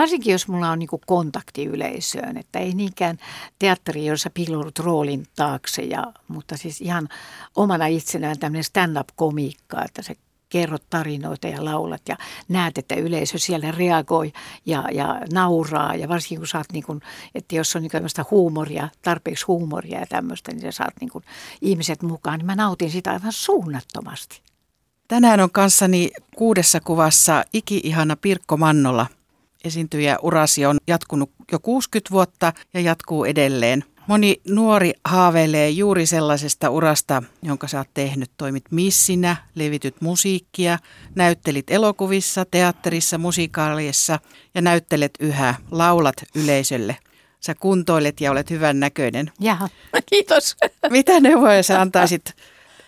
Varsinkin jos mulla on niin kuin kontakti yleisöön, että ei niinkään teatteri, jossa piiloudut roolin taakse, ja, mutta siis ihan omana itsenään tämmöinen stand-up-komiikka, että se kerrot tarinoita ja laulat ja näet, että yleisö siellä reagoi ja, ja nauraa. Ja varsinkin kun saat, niin kuin, että jos on niin huumoria, tarpeeksi huumoria ja tämmöistä, niin sä saat niin kuin ihmiset mukaan, niin mä nautin sitä aivan suunnattomasti. Tänään on kanssani kuudessa kuvassa iki-ihana Pirkko Mannola. Esiintyjä urasi on jatkunut jo 60 vuotta ja jatkuu edelleen. Moni nuori haaveilee juuri sellaisesta urasta, jonka sä oot tehnyt. Toimit missinä, levityt musiikkia, näyttelit elokuvissa, teatterissa, musiikaalissa ja näyttelet yhä, laulat yleisölle. Sä kuntoilet ja olet hyvän näköinen. Jaha, kiitos. Mitä neuvoja sä antaisit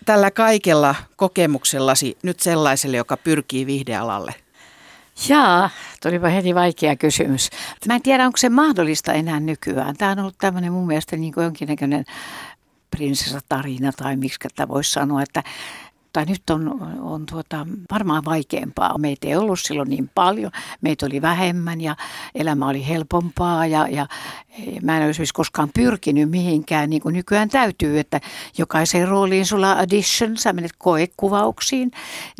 tällä kaikella kokemuksellasi nyt sellaiselle, joka pyrkii viihdealalle? Jaa, tulipa heti vaikea kysymys. Mä en tiedä, onko se mahdollista enää nykyään. Tämä on ollut tämmöinen mun mielestä niin kuin jonkinnäköinen prinsessatarina tai miksi voisi sanoa, että tai nyt on, on tuota, varmaan vaikeampaa. Meitä ei ollut silloin niin paljon, meitä oli vähemmän ja elämä oli helpompaa ja, ja mä en olisi koskaan pyrkinyt mihinkään, niin kuin nykyään täytyy, että jokaiseen rooliin sulla audition, sä menet koekuvauksiin,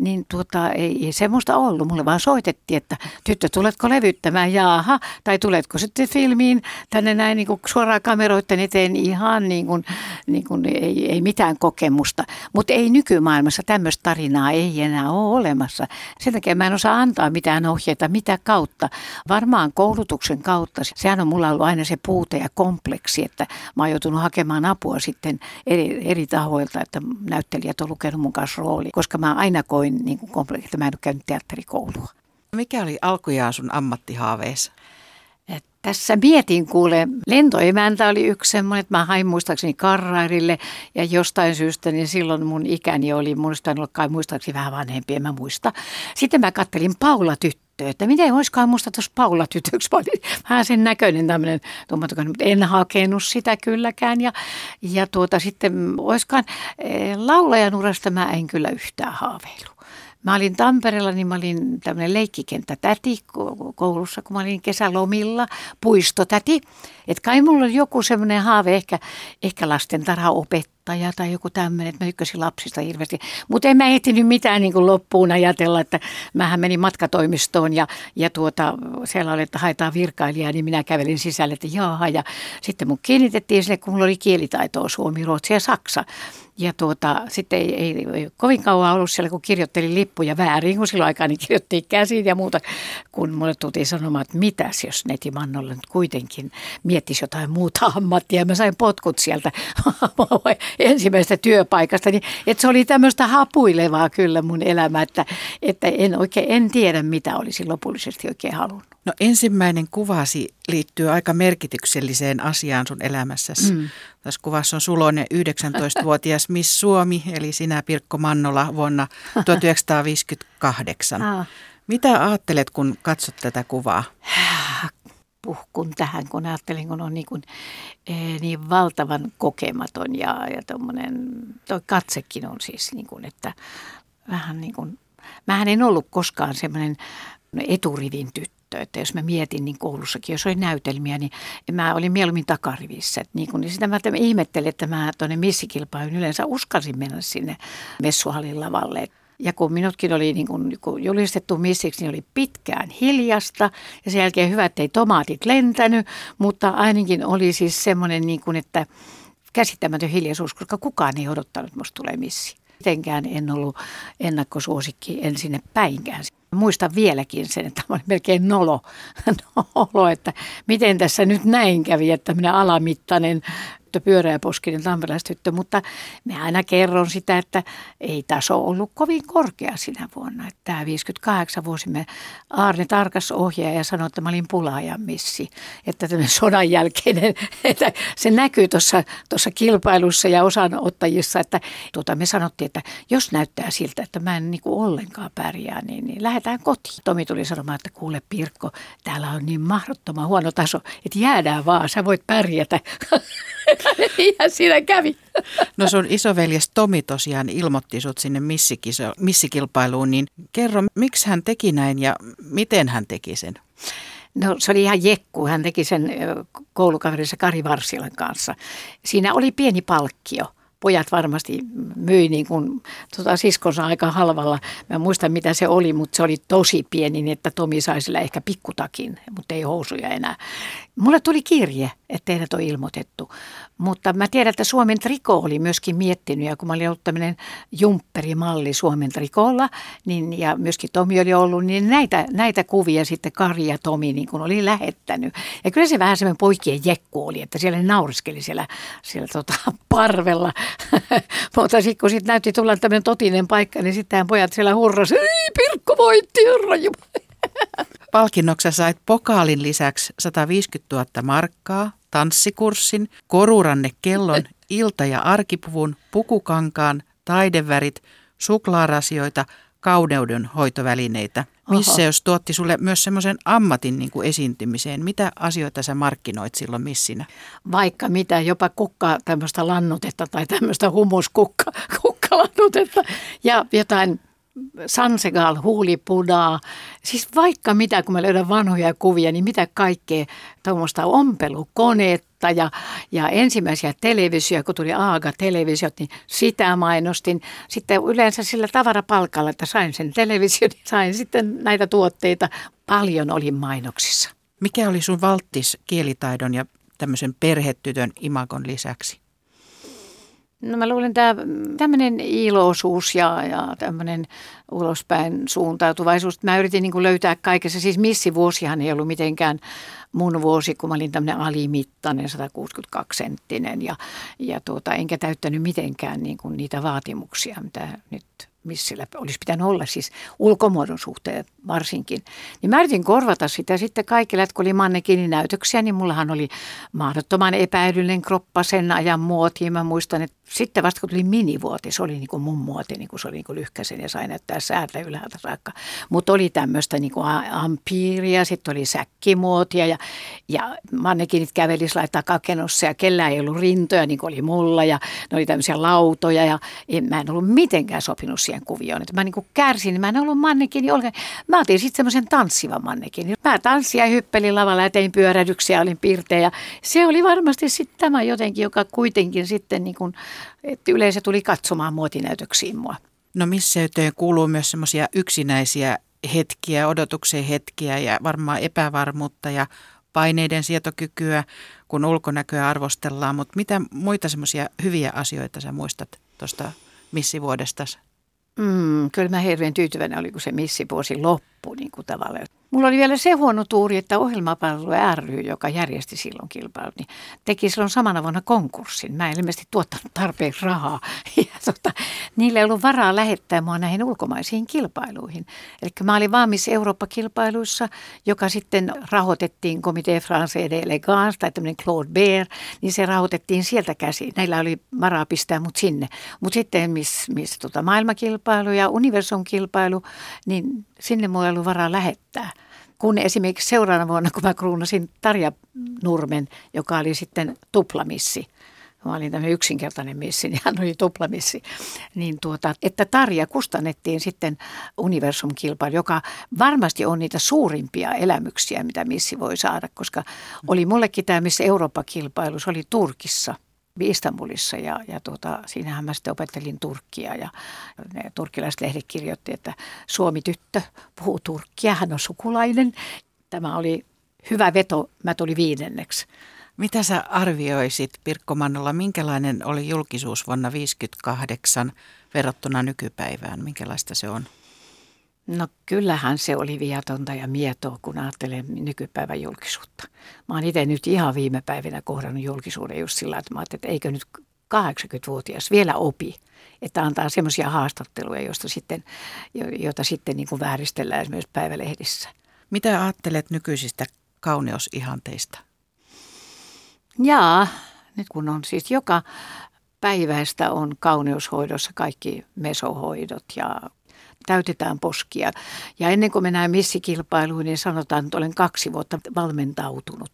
niin tuota, ei, ei semmoista ollut. Mulle vaan soitettiin, että tyttö, tuletko levyttämään, jaaha, tai tuletko sitten filmiin tänne näin niin kuin suoraan kameroiden eteen ihan niin kuin, niin kuin ei, ei mitään kokemusta. Mutta ei nykymaailmassa tämmöistä tarinaa ei enää ole olemassa. Sen takia mä en osaa antaa mitään ohjeita, mitä kautta. Varmaan koulutuksen kautta. Sehän on mulla ollut aina se puute ja kompleksi, että mä oon joutunut hakemaan apua sitten eri, eri tahoilta, että näyttelijät on lukenut mun kanssa rooli, koska mä aina koin niin kompleksi, että mä en ole käynyt teatterikoulua. Mikä oli alkujaan sun ammattihaaveessa? Tässä mietin kuule, lentoemäntä oli yksi semmoinen, että mä hain muistaakseni Karrairille ja jostain syystä, niin silloin mun ikäni oli, muistan olla kai muistaakseni vähän vanhempi, en mä muista. Sitten mä kattelin Paula tyttö, että miten olisikaan musta tuossa Paula tytöksi. Mä olin vähän sen näköinen tämmöinen, mutta en hakenut sitä kylläkään. Ja, ja tuota sitten olisikaan, eh, laulajan urasta mä en kyllä yhtään haaveilu. Mä olin Tampereella, niin mä olin tämmöinen täti koulussa, kun mä olin kesälomilla, puistotäti. Että kai mulla oli joku semmoinen haave, ehkä, ehkä lastentarhaopettaja tai joku tämmöinen, että mä tykkäsin lapsista hirveästi. Mutta en mä ehtinyt mitään niin kuin loppuun ajatella, että mähän menin matkatoimistoon ja, ja tuota, siellä oli, että haetaan virkailijaa, niin minä kävelin sisälle, että jaaha. Ja sitten mun kiinnitettiin sinne, kun mulla oli kielitaitoa Suomi, Ruotsi ja Saksa. Ja tuota, sitten ei, ei, ei kovin kauan ollut siellä, kun kirjoittelin lippuja väärin, kun silloin aikaan niin kirjoittiin käsiin ja muuta, kun mulle tultiin sanomaan, että mitäs jos Neti Mannolle nyt kuitenkin miettisi jotain muuta ammattia. Mä sain potkut sieltä ensimmäisestä työpaikasta, niin että se oli tämmöistä hapuilevaa kyllä mun elämä, että, että en oikein, en tiedä mitä olisin lopullisesti oikein halunnut. No ensimmäinen kuvasi liittyy aika merkitykselliseen asiaan sun elämässäsi. Mm. Tässä kuvassa on suloinen 19-vuotias Miss Suomi, eli sinä Pirkko Mannola vuonna 1958. Mitä ajattelet, kun katsot tätä kuvaa? puhkun tähän, kun ajattelin, kun on niin, kuin, eh, niin valtavan kokematon ja, ja tuommoinen, toi katsekin on siis niin kuin, että vähän niin kuin, mähän en ollut koskaan semmoinen eturivin tyttö, että jos mä mietin niin koulussakin, jos oli näytelmiä, niin mä olin mieluummin takarivissä. Että niin kun, niin sitä mä ihmettelin, että mä tuonne missikilpailuun yleensä uskasin mennä sinne messuhallin lavalle. Ja kun minutkin oli niin kuin, kun julistettu missiksi, niin oli pitkään hiljasta ja sen jälkeen hyvät ei tomaatit lentänyt, mutta ainakin oli siis semmoinen, niin kuin, että käsittämätön hiljaisuus, koska kukaan ei odottanut, että tulee missi. Mitenkään en ollut ennakkosuosikki, en sinne päinkään. Muistan vieläkin sen, että olin melkein nolo, nolo, että miten tässä nyt näin kävi, että minä alamittainen tyttö, pyöreäposkinen tamperelaistyttö, mutta me aina kerron sitä, että ei taso ollut kovin korkea sinä vuonna. Tämä 58 vuosi me Aarne tarkas ohjaaja ja sanoi, että mä olin pulaajan missi. Että sodan jälkeinen, että se näkyy tuossa kilpailussa ja osanottajissa, että tuota, me sanottiin, että jos näyttää siltä, että mä en niinku ollenkaan pärjää, niin, niin lähdetään kotiin. Tomi tuli sanomaan, että kuule Pirkko, täällä on niin mahdottoman huono taso, että jäädään vaan, sä voit pärjätä. ja siinä kävi. No sun isoveljes Tomi tosiaan ilmoitti sut sinne missikiso, missikilpailuun, niin kerro, miksi hän teki näin ja miten hän teki sen? No se oli ihan jekku. Hän teki sen koulukaverinsa Kari Varsilan kanssa. Siinä oli pieni palkkio – pojat varmasti myi niin kuin, tota, siskonsa aika halvalla. Mä muistan mitä se oli, mutta se oli tosi pieni, niin että Tomi sai sillä ehkä pikkutakin, mutta ei housuja enää. Mulle tuli kirje, että teidät on ilmoitettu. Mutta mä tiedän, että Suomen triko oli myöskin miettinyt, ja kun mä olin ollut tämmöinen jumpperimalli Suomen trikolla, niin, ja myöskin Tomi oli ollut, niin näitä, näitä kuvia sitten Kari ja Tomi niin kun oli lähettänyt. Ja kyllä se vähän semmoinen poikien jekku oli, että siellä nauriskeli siellä, siellä tota, parvella. Mutta sitten kun sitten näytti tulla tämmöinen totinen paikka, niin sitten pojat siellä hurrasi, ei Pirkko voitti, herra Palkinnoksessa sait pokaalin lisäksi 150 000 markkaa, tanssikurssin, koruranne kellon, ilta- ja arkipuvun, pukukankaan, taidevärit, suklaarasioita, kauneuden hoitovälineitä. Missä jos tuotti sulle myös semmoisen ammatin niin kuin esiintymiseen? Mitä asioita sä markkinoit silloin missinä? Vaikka mitä, jopa kukka tämmöistä lannutetta tai tämmöistä humuskukka kukkalannutetta ja jotain Sansegal, huulipudaa, siis vaikka mitä, kun mä löydän vanhoja kuvia, niin mitä kaikkea tuommoista ompelukoneetta ja, ja ensimmäisiä televisioja, kun tuli Aaga-televisiot, niin sitä mainostin. Sitten yleensä sillä tavarapalkalla, että sain sen television, niin sain sitten näitä tuotteita. Paljon oli mainoksissa. Mikä oli sun valttis kielitaidon ja tämmöisen perhetytön imagon lisäksi? No mä luulen, että tämmöinen iloisuus ja, ja tämmöinen ulospäin suuntautuvaisuus. Mä yritin niin löytää kaikessa, siis missivuosihan ei ollut mitenkään mun vuosi, kun mä olin tämmöinen alimittainen, 162 senttinen ja, ja tuota, enkä täyttänyt mitenkään niin kuin niitä vaatimuksia, mitä nyt missillä olisi pitänyt olla, siis ulkomuodon suhteen varsinkin. Niin mä yritin korvata sitä sitten kaikille, että kun oli mannekinin näytöksiä, niin mullahan oli mahdottoman epäilyllinen kroppa sen ajan muotiin. Mä muistan, että sitten vasta kun tuli minivuoti, se oli niin kuin mun muoti, niin kuin se oli niin kuin lyhkäsen ja sai näyttää säältä ylhäältä saakka. Mutta oli tämmöistä niin kuin ampiiria, sitten oli säkkimuotia ja, ja mannekinit käveli takakenossa ja kellään ei ollut rintoja niin kuin oli mulla ja ne oli tämmöisiä lautoja ja en, mä en ollut mitenkään sopinut siihen kuvioon. Että mä niin kuin kärsin, mä en ollut mannekini ollenkaan. Mä otin sitten semmoisen tanssivan mannekin. Mä tanssin ja hyppelin lavalla ja tein pyörädyksiä, olin pirteä ja se oli varmasti sitten tämä jotenkin, joka kuitenkin sitten niin kuin että yleisö tuli katsomaan muotinäytöksiin mua. No missä kuuluu myös semmoisia yksinäisiä hetkiä, odotuksen hetkiä ja varmaan epävarmuutta ja paineiden sietokykyä, kun ulkonäköä arvostellaan. Mutta mitä muita semmoisia hyviä asioita sä muistat tuosta missivuodesta? Mm, kyllä mä hirveän tyytyväinen oli, kun se missivuosi loppui niin kuin tavallaan. Mulla oli vielä se huono tuuri, että ohjelmapalvelu ry, joka järjesti silloin kilpailut, niin teki silloin samana vuonna konkurssin. Mä en ilmeisesti tuottanut tarpeeksi rahaa. Ja tota, niillä ei ollut varaa lähettää mua näihin ulkomaisiin kilpailuihin. Eli mä olin valmis Eurooppa-kilpailuissa, joka sitten rahoitettiin Comité Français d'Elegance tai tämmöinen Claude Bear, niin se rahoitettiin sieltä käsin. Näillä oli varaa pistää mut sinne. Mutta sitten missä miss, tota, maailmakilpailu ja universum-kilpailu, niin sinne mulla ei ollut varaa lähettää. Kun esimerkiksi seuraavana vuonna, kun mä kruunasin Tarja Nurmen, joka oli sitten tuplamissi, mä olin tämmöinen yksinkertainen missi, niin hän oli tuplamissi, niin tuota, että Tarja kustannettiin sitten Universum-kilpailu, joka varmasti on niitä suurimpia elämyksiä, mitä missi voi saada, koska oli mullekin tämä missä Eurooppa-kilpailu, se oli Turkissa – Istanbulissa ja, ja tuota, siinähän mä sitten opettelin turkkia ja ne turkkilaiset lehdet kirjoitti, että Suomi-tyttö puhuu turkkia, hän on sukulainen. Tämä oli hyvä veto, mä tuli viidenneksi. Mitä sä arvioisit Pirkko Mannolla, minkälainen oli julkisuus vuonna 1958 verrattuna nykypäivään, minkälaista se on? No kyllähän se oli viatonta ja mietoa, kun ajattelee nykypäivän julkisuutta. Mä oon itse nyt ihan viime päivinä kohdannut julkisuuden just sillä, että mä että eikö nyt 80-vuotias vielä opi, että antaa semmoisia haastatteluja, joista sitten, joita sitten niin kuin vääristellään esimerkiksi päivälehdissä. Mitä ajattelet nykyisistä kauneusihanteista? Jaa, nyt kun on siis joka päiväistä on kauneushoidossa kaikki mesohoidot ja täytetään poskia. Ja ennen kuin mennään missikilpailuun, niin sanotaan, että olen kaksi vuotta valmentautunut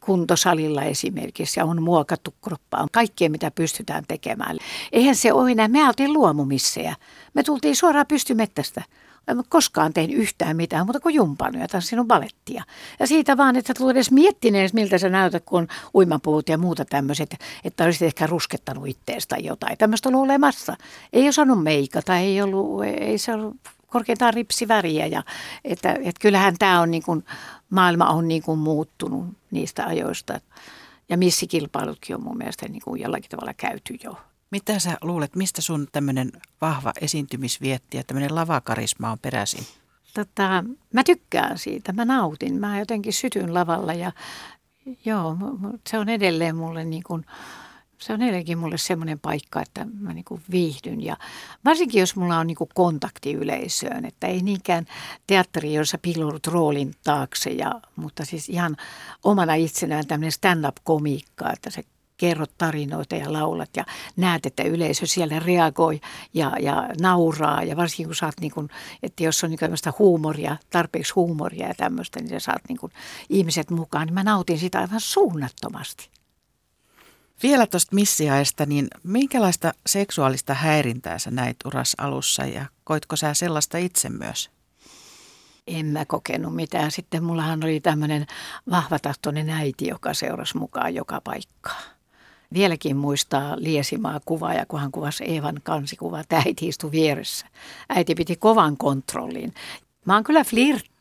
kuntosalilla esimerkiksi ja on muokattu kroppaa. Kaikkea, mitä pystytään tekemään. Eihän se ole enää. Me oltiin luomumissejä. Me tultiin suoraan pystymettästä. En koskaan tehnyt yhtään mitään, mutta kuin jumpannut ja tanssinut balettia. Ja siitä vaan, että tulet edes miettineet, miltä sä näytät, kun on uimapuut ja muuta tämmöiset, että olisit ehkä ruskettanut itteestä tai jotain. Tämmöistä ollut olemassa. Ei osannut meikata, ei ollut, ei se ollut korkeintaan ripsiväriä. Ja, että, että kyllähän tämä on niin kuin, maailma on niin kuin muuttunut niistä ajoista. Ja missikilpailutkin on mun mielestä niin kuin jollakin tavalla käyty jo. Mitä sä luulet, mistä sun tämmöinen vahva esiintymisvietti ja tämmöinen lavakarisma on peräisin? Tota, mä tykkään siitä, mä nautin. Mä jotenkin sytyn lavalla ja joo, se on edelleen mulle niin kuin, se on edelleenkin mulle semmoinen paikka, että mä niin kuin viihdyn. Ja varsinkin jos mulla on niin kuin kontakti yleisöön, että ei niinkään teatteri, jossa piiloudut roolin taakse, ja, mutta siis ihan omana itsenään tämmöinen stand-up-komiikka, että se kerrot tarinoita ja laulat ja näet, että yleisö siellä reagoi ja, ja nauraa. Ja varsinkin kun saat, niin kuin, että jos on niin tämmöistä huumoria, tarpeeksi huumoria ja tämmöistä, niin sä saat niin kuin ihmiset mukaan. Niin mä nautin sitä aivan suunnattomasti. Vielä tuosta missiaista, niin minkälaista seksuaalista häirintää sä näit uras alussa ja koitko sä sellaista itse myös? En mä kokenut mitään. Sitten mullahan oli tämmöinen vahvatahtoinen äiti, joka seurasi mukaan joka paikkaa. Vieläkin muistaa Liesimaa kuvaa ja kun hän kuvasi Eevan kansikuva, että äiti istui vieressä. Äiti piti kovan kontrollin. Mä oon kyllä flirtti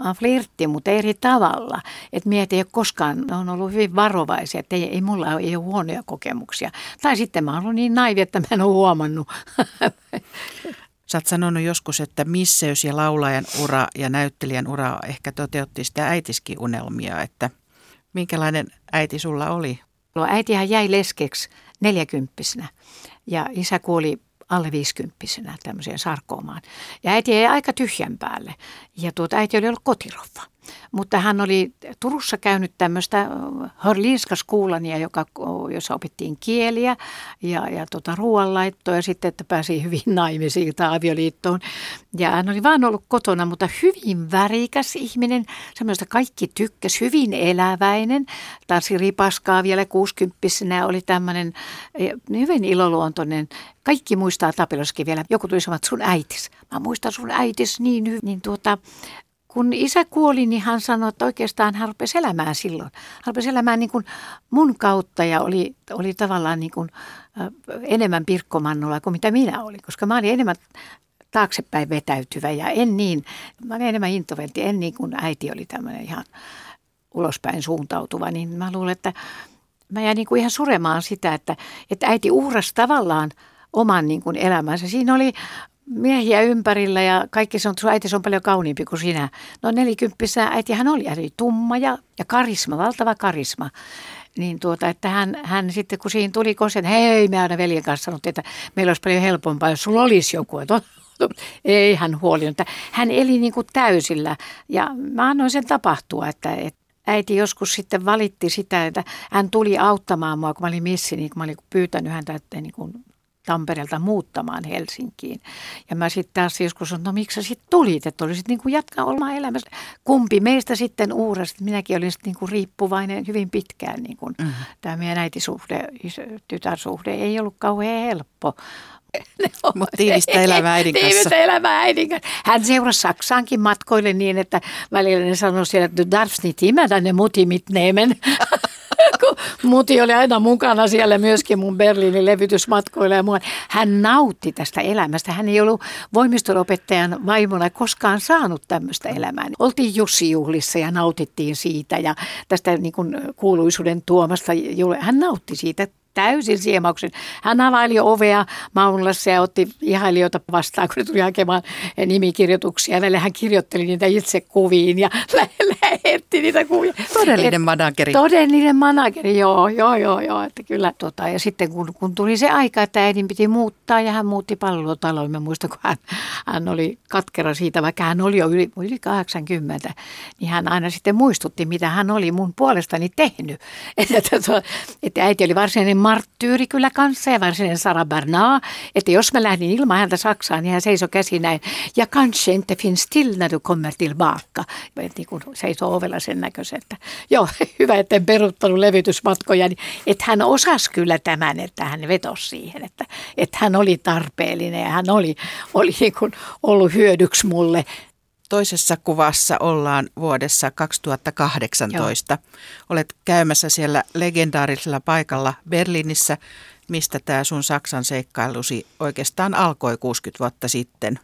Mä oon flirtti, mutta eri tavalla. Että mietin, ei ole koskaan, ne on ollut hyvin varovaisia, että ei, ei mulla ole, ei ole huonoja kokemuksia. Tai sitten mä oon ollut niin naivi, että mä en ole huomannut. Sä oot sanonut joskus, että misseys ja laulajan ura ja näyttelijän ura ehkä toteutti sitä äitiskin unelmia, että minkälainen äiti sulla oli? Äitihän jäi leskeksi neljäkymppisenä ja isä kuoli alle viisikymppisenä tämmöiseen sarkoomaan. Ja äiti jäi aika tyhjän päälle. Ja tuota äiti oli ollut kotiroffa. Mutta hän oli Turussa käynyt tämmöistä Hörlinskaskuulania, joka, jossa opittiin kieliä ja, ja tota, ruoanlaittoa ja sitten, että pääsi hyvin naimisiin tai avioliittoon. Ja hän oli vaan ollut kotona, mutta hyvin värikäs ihminen, semmoista kaikki tykkäs, hyvin eläväinen. Tarsi ripaskaa vielä kuusikymppisenä, oli tämmöinen e, hyvin iloluontoinen. Kaikki muistaa Tapiloskin vielä. Joku tuli sanoa, että sun äitis. Mä muistan sun äitis niin hyvin. Niin tuota, kun isä kuoli, niin hän sanoi, että oikeastaan hän rupesi elämään silloin. Hän rupesi elämään niin kuin mun kautta ja oli, oli tavallaan niin kuin, enemmän pirkkomannolla kuin mitä minä olin, koska mä olin enemmän taaksepäin vetäytyvä ja en niin, mä olin enemmän introvertti, en niin kuin äiti oli tämmöinen ihan ulospäin suuntautuva, niin mä luulen, että mä jäin niin kuin ihan suremaan sitä, että, että äiti uhrasi tavallaan oman niin kuin elämänsä. Siinä oli miehiä ympärillä ja kaikki sanoo, että sun äiti on paljon kauniimpi kuin sinä. No nelikymppisenä äitihän oli, oli tumma ja, ja karisma, valtava karisma. Niin tuota, että hän, hän sitten kun siinä tuli kosen, hei me aina veljen kanssa sanottiin, että meillä olisi paljon helpompaa, jos sulla olisi joku. Että ei hän huolinut. Hän eli niin kuin täysillä ja mä annoin sen tapahtua, että, että äiti joskus sitten valitti sitä, että hän tuli auttamaan mua, kun mä olin missi, niin kun mä olin pyytänyt häntä, että niin kuin Tampereelta muuttamaan Helsinkiin. Ja mä sitten taas joskus sanoin, no miksi sä sitten tulit, että olisit niin kuin jatkaa omaa elämässä. Kumpi meistä sitten uurasti, minäkin olin sitten niin kuin riippuvainen hyvin pitkään. Niin kuin mm-hmm. Tämä meidän äitisuhde, tytärsuhde ei ollut kauhean helppo. Mutta tiivistä elämää äidin kanssa. Tiivistä elämää äidin kanssa. Hän seurasi Saksaankin matkoille niin, että välillä ne sanoi siellä, että du darfst nicht immer deine Mutti mitnehmen. muti oli aina mukana siellä myöskin mun Berliinin levytysmatkoilla ja mua. Hän nautti tästä elämästä. Hän ei ollut voimistelopettajan vaimona koskaan saanut tämmöistä elämää. Oltiin Jussi-juhlissa ja nautittiin siitä ja tästä niin kuin kuuluisuuden tuomasta. Hän nautti siitä täysin siemauksen. Hän availi ovea Maunulassa ja otti ihailijoita vastaan, kun ne tuli hakemaan nimikirjoituksia. Välillä hän kirjoitteli niitä itse kuviin ja lähetti niitä kuvia. Todellinen manageri. Todellinen manageri, joo, joo, joo, joo. Että kyllä, tota, ja sitten kun, kun tuli se aika, että äidin piti muuttaa ja hän muutti palvelutaloon. Mä muistan, kun hän, hän oli katkera siitä, vaikka hän oli jo yli, yli 80, niin hän aina sitten muistutti, mitä hän oli mun puolestani tehnyt. Että, että, että äiti oli varsinainen marttyyri kyllä kanssa ja varsinainen Sara Bernard, että jos mä lähdin ilman häntä Saksaan, niin hän seisoi käsi näin. Ja kanske inte finns till när du kommer tillbaka. Niin kun seisoo ovella sen näköisen, että joo, hyvä, etten peruttanut levytysmatkoja, niin että hän osasi kyllä tämän, että hän vetosi siihen, että, että hän oli tarpeellinen ja hän oli, oli niin kuin ollut hyödyksi mulle. Toisessa kuvassa ollaan vuodessa 2018. Joo. Olet käymässä siellä legendaarisella paikalla Berliinissä, mistä tämä sun Saksan seikkailusi oikeastaan alkoi 60 vuotta sitten.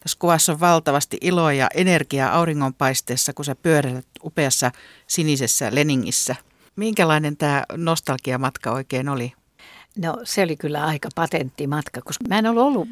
Tässä kuvassa on valtavasti iloa ja energiaa auringonpaisteessa, kun sä pyöräät upeassa sinisessä Leningissä. Minkälainen tämä nostalgiamatka oikein oli? No se oli kyllä aika patenttimatka, koska mä en ollut ollut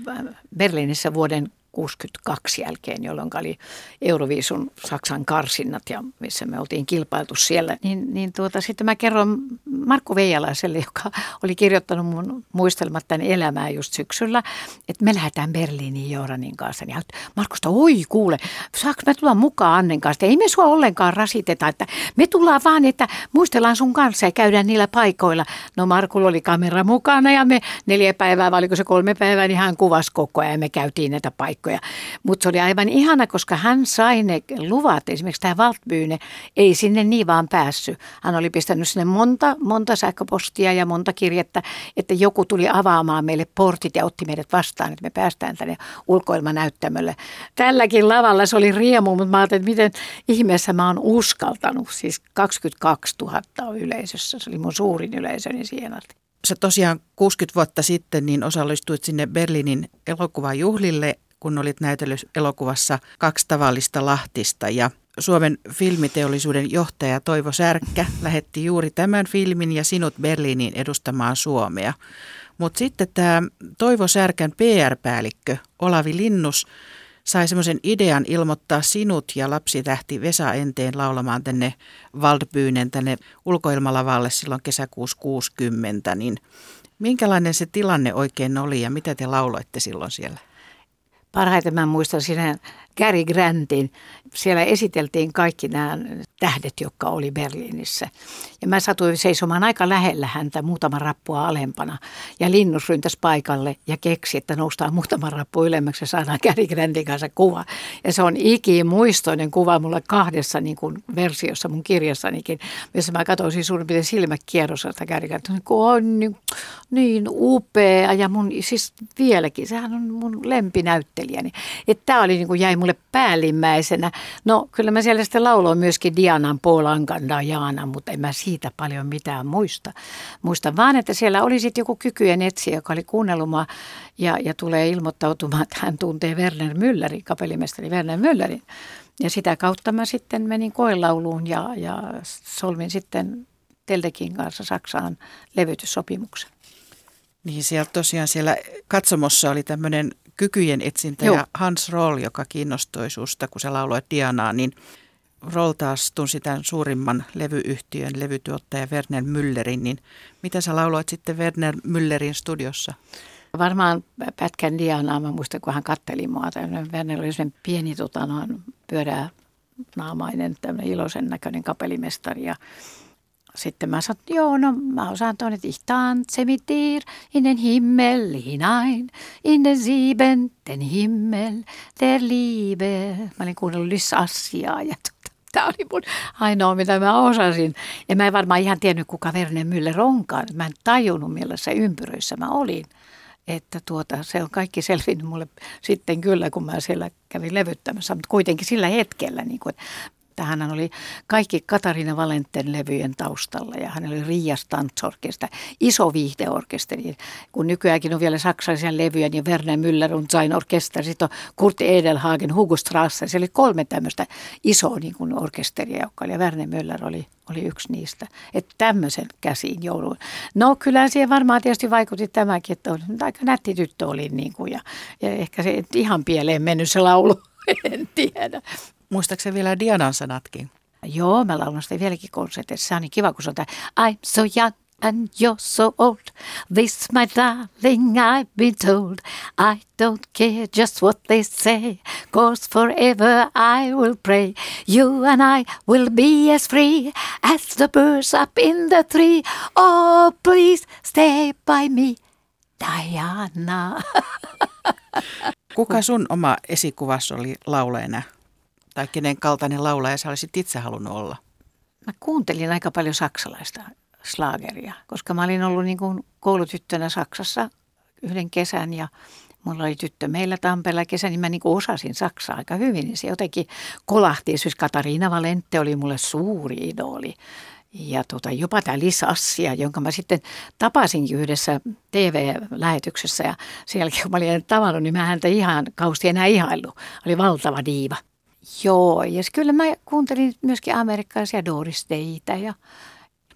Berliinissä vuoden 62 jälkeen, jolloin oli Euroviisun Saksan karsinnat ja missä me oltiin kilpailtu siellä. Niin, niin tuota, sitten mä kerron Markku Veijalaiselle, joka oli kirjoittanut mun muistelmat tämän elämää just syksyllä, että me lähdetään Berliiniin Joranin kanssa. Ja Markusta, oi kuule, saaks mä tulla mukaan Annen kanssa? Ei me sua ollenkaan rasiteta, että me tullaan vaan, että muistellaan sun kanssa ja käydään niillä paikoilla. No Markulla oli kamera mukana ja me neljä päivää, vai oliko se kolme päivää, niin hän kuvasi koko ajan ja me käytiin näitä paikkoja paikkoja. Mutta se oli aivan ihana, koska hän sai ne luvat, esimerkiksi tämä Valtbyyne ei sinne niin vaan päässyt. Hän oli pistänyt sinne monta, monta sähköpostia ja monta kirjettä, että joku tuli avaamaan meille portit ja otti meidät vastaan, että me päästään tänne ulkoilmanäyttämölle. Tälläkin lavalla se oli riemu, mutta mä ajattelin, että miten ihmeessä mä oon uskaltanut. Siis 22 000 on yleisössä, se oli mun suurin yleisöni siihen asti sä tosiaan 60 vuotta sitten niin osallistuit sinne Berliinin elokuvajuhlille kun olit näytellyt elokuvassa Kaksi tavallista Lahtista ja Suomen filmiteollisuuden johtaja Toivo Särkkä lähetti juuri tämän filmin ja sinut Berliiniin edustamaan Suomea. Mutta sitten tämä Toivo Särkän PR-päällikkö Olavi Linnus sai semmoisen idean ilmoittaa sinut ja lapsitähti Vesa Enteen laulamaan tänne Waldbyynen tänne ulkoilmalavalle silloin kesäkuussa 60. Niin minkälainen se tilanne oikein oli ja mitä te lauloitte silloin siellä? Parhaiten mä muistan siinä Gary Grantin. Siellä esiteltiin kaikki nämä tähdet, jotka oli Berliinissä. Ja mä satuin seisomaan aika lähellä häntä muutama rappua alempana. Ja Linnus ryntäsi paikalle ja keksi, että noustaan muutama rappu ylemmäksi ja saadaan Gary Grantin kanssa kuva. Ja se on ikimuistoinen kuva mulle kahdessa niin kuin versiossa mun kirjassanikin, missä mä katsoin siis suurin piirtein silmät kierrosalta Gary Grantin. On niin, niin upea ja mun, siis vieläkin, sehän on mun lempinäyttelijäni. Että tämä oli niin kuin jäi mulle päällimmäisenä. No kyllä mä siellä sitten lauloin myöskin Dianan Polankan Jaana, mutta en mä siitä paljon mitään muista. Muista vaan, että siellä oli sitten joku kykyjen etsiä, joka oli kuunnellut ja, ja tulee ilmoittautumaan, että hän tuntee Werner Müllerin, kapellimestari Werner Müllerin. Ja sitä kautta mä sitten menin koelauluun ja, ja solmin sitten Teldekin kanssa Saksaan levytyssopimuksen. Niin siellä tosiaan siellä katsomossa oli tämmöinen kykyjen etsintä Joo. ja Hans Roll, joka kiinnostui susta, kun sä lauloit Dianaa, niin Roll taas tunsi tämän suurimman levyyhtiön levytuottaja Werner Müllerin, niin mitä sä lauloit sitten Werner Müllerin studiossa? Varmaan pätkän Dianaa, mä muistan kun hän katteli mua. Werner oli sen pieni tota, noin, pyörää naamainen, tämmöinen iloisen näköinen kapellimestari ja sitten mä sanoin, joo, no mä osaan tuonne, että ich tanze mit dir in den Himmel hinein, in den siebenten Himmel der Liebe. Mä olin kuunnellut Lyssasiaa ja tämä oli mun ainoa, mitä mä osasin. Ja mä en varmaan ihan tiennyt, kuka Verne Müller onkaan. Mä en tajunnut, millaisessa ympyröissä mä olin. Että tuota, se on kaikki selvinnyt mulle sitten kyllä, kun mä siellä kävin levyttämässä, mutta kuitenkin sillä hetkellä, niin kuin, hän oli kaikki Katarina Valenten levyjen taustalla ja hän oli Rias Tanzorkesta, iso viihdeorkesteri. Kun nykyäänkin on vielä saksalaisia levyjä, niin Werner Müller on sein Orkester, sitten on Kurt Edelhagen, Hugo Strasser. Se oli kolme tämmöistä isoa niin kuin orkesteria, joka oli, ja Werner Müller oli, oli yksi niistä. Että tämmöisen käsiin jouluun. No kyllä siihen varmaan tietysti vaikutti tämäkin, että on, aika nätti tyttö oli niin kuin, ja, ja ehkä se ihan pieleen mennyt se laulu en tiedä. Muistaakseni vielä Dianan sanatkin? Joo, mä laulan sitä vieläkin konsertissa. Se on niin kiva, kun se on tämä I'm so young and you're so old. This, my darling, I've been told. I don't care just what they say, cause forever I will pray. You and I will be as free as the birds up in the tree. Oh, please stay by me, Diana. Kuka sun oma esikuvassa oli laulajana? Tai kenen kaltainen laulaja sä olisit itse halunnut olla? mä kuuntelin aika paljon saksalaista slaageria, koska mä olin ollut niin kuin koulutyttönä Saksassa yhden kesän ja mulla oli tyttö meillä Tampereella kesän, niin mä niin osasin Saksaa aika hyvin. Niin se jotenkin kolahti. Siis Katariina Valente oli mulle suuri idoli. Ja tota, jopa tämä Lisassia, jonka mä sitten tapasinkin yhdessä TV-lähetyksessä ja sen jälkeen kun mä olin tavannut, niin mä häntä ihan kausti enää ihaillut. Oli valtava diiva. Joo, ja kyllä mä kuuntelin myöskin amerikkalaisia Doris Daytä ja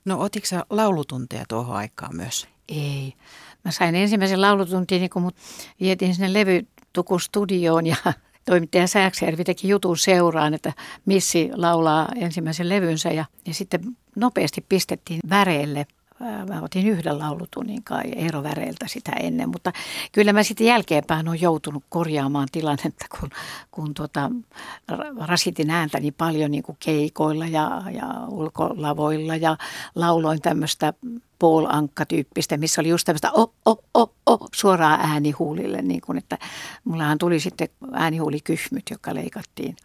No otitko sä laulutunteja tuohon aikaan myös? Ei. Mä sain ensimmäisen laulutuntini, kun mut vietiin sinne levytukustudioon ja toimittaja Sääksjärvi teki jutun seuraan, että Missi laulaa ensimmäisen levynsä ja, ja sitten nopeasti pistettiin väreelle mä otin yhden laulutunnin kai Eero Väreiltä sitä ennen, mutta kyllä mä sitten jälkeenpäin olen joutunut korjaamaan tilannetta, kun, kun tuota, rasitin ääntäni paljon niin kuin keikoilla ja, ja ulkolavoilla ja lauloin tämmöistä Paul Ankka-tyyppistä, missä oli just tämmöistä o, o, o, o, suoraa äänihuulille, niin kuin, että mullahan tuli sitten äänihuulikyhmyt, jotka leikattiin.